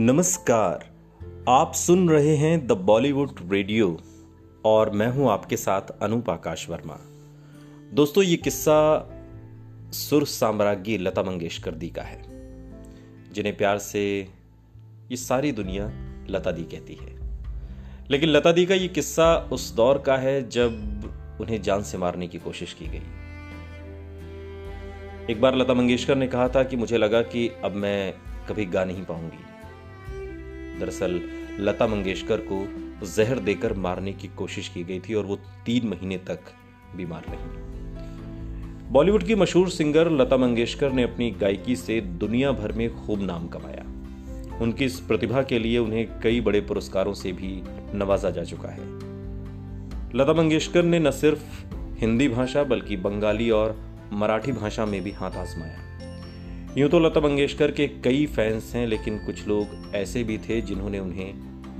नमस्कार। आप सुन रहे हैं द बॉलीवुड रेडियो और मैं हूँ आपके साथ अनूप आकाश वर्मा। दोस्तों, ये किस्सा सुर साम्राज्ञी लता मंगेशकर दी का है, जिन्हें प्यार से ये सारी दुनिया लता दी कहती है। लेकिन लता दी का ये किस्सा उस दौर का है जब उन्हें जान से मारने की कोशिश की गई। एक बार लता मंगेशकर ने कहा था कि मुझे लगा कि अब मैं कभी गा नहीं पाऊँगी। दरअसल लता मंगेशकर को जहर देकर मारने की कोशिश की गई थी और वो तीन महीने तक बीमार रही। बॉलीवुड की मशहूर सिंगर लता मंगेशकर ने अपनी गायकी से दुनिया भर में खूब नाम कमाया। उनकी इस प्रतिभा के लिए उन्हें कई बड़े पुरस्कारों से भी नवाजा जा चुका है। लता मंगेशकर ने न सिर्फ़ हिंदी भाषा बल्कि बंगाली और मराठी भाषा में भी हाथ आजमाया। यूँ तो लता मंगेशकर के कई फैंस हैं, लेकिन कुछ लोग ऐसे भी थे जिन्होंने उन्हें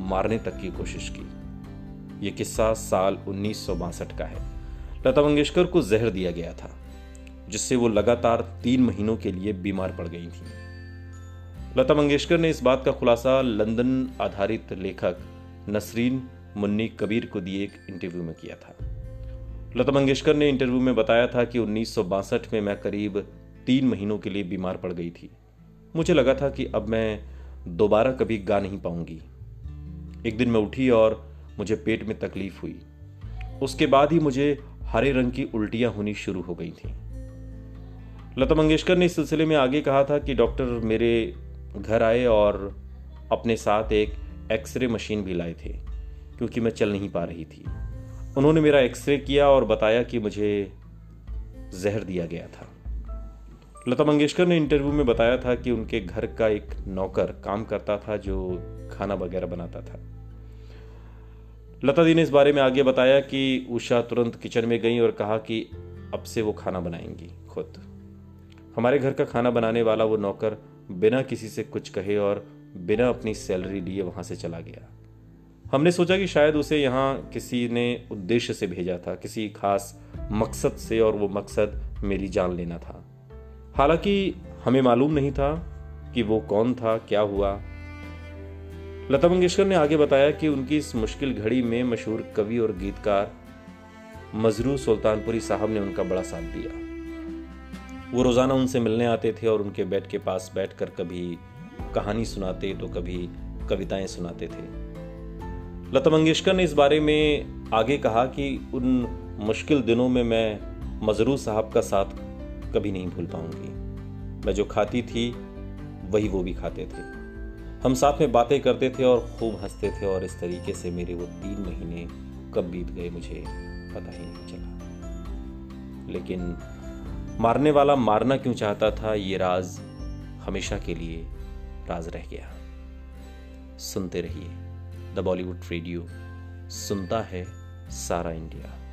मारने तक की कोशिश की। यह किस्सा साल उन्नीस सौ बासठ का है। लता मंगेशकर को जहर दिया गया था, जिससे वो लगातार तीन महीनों के लिए बीमार पड़ गई थी। लता मंगेशकर ने इस बात का खुलासा लंदन आधारित लेखक नसरीन मुन्नी कबीर को दिए एक इंटरव्यू में किया था। लता मंगेशकर ने इंटरव्यू में बताया था कि उन्नीस सौ बासठ में मैं करीब तीन महीनों के लिए बीमार पड़ गई थी। मुझे लगा था कि अब मैं दोबारा कभी गा नहीं पाऊँगी। एक दिन मैं उठी और मुझे पेट में तकलीफ़ हुई। उसके बाद ही मुझे हरे रंग की उल्टियाँ होनी शुरू हो गई थी। लता मंगेशकर ने इस सिलसिले में आगे कहा था कि डॉक्टर मेरे घर आए और अपने साथ एक एक्सरे मशीन भी लाए थे, क्योंकि मैं चल नहीं पा रही थी। उन्होंने मेरा एक्सरे किया और बताया कि मुझे जहर दिया गया था। लता मंगेशकर ने इंटरव्यू में बताया था कि उनके घर का एक नौकर काम करता था, जो खाना वगैरह बनाता था। लता दी ने इस बारे में आगे बताया कि उषा तुरंत किचन में गई और कहा कि अब से वो खाना बनाएँगी, खुद। हमारे घर का खाना बनाने वाला वो नौकर बिना किसी से कुछ कहे और बिना अपनी सैलरी लिए वहाँ से चला गया। हमने सोचा कि शायद उसे यहाँ किसी ने उद्देश्य से भेजा था, किसी खास मकसद से और वो मकसद मेरी जान लेना था। हालाँकि हमें मालूम नहीं था कि वो कौन था, क्या हुआ। लता मंगेशकर ने आगे बताया कि उनकी इस मुश्किल घड़ी में मशहूर कवि और गीतकार मजरू सुल्तानपुरी साहब ने उनका बड़ा साथ दिया। वो रोज़ाना उनसे मिलने आते थे और उनके बेड के पास बैठकर कभी कहानी सुनाते तो कभी कविताएँ सुनाते थे। लता मंगेशकर ने इस बारे में आगे कहा कि उन मुश्किल दिनों में मैं मजरू साहब का साथ कभी नहीं भूल पाऊँगी। मैं जो खाती थी, वही वो भी खाते थे। हम साथ में बातें करते थे और खूब हँसते थे और इस तरीके से मेरे वो तीन महीने कब बीत गए मुझे पता ही नहीं चला। लेकिन मारने वाला मारना क्यों चाहता था, ये राज हमेशा के लिए राज रह गया। सुनते रहिए, द बॉलीवुड रेडियो, सुनता है सारा इंडिया।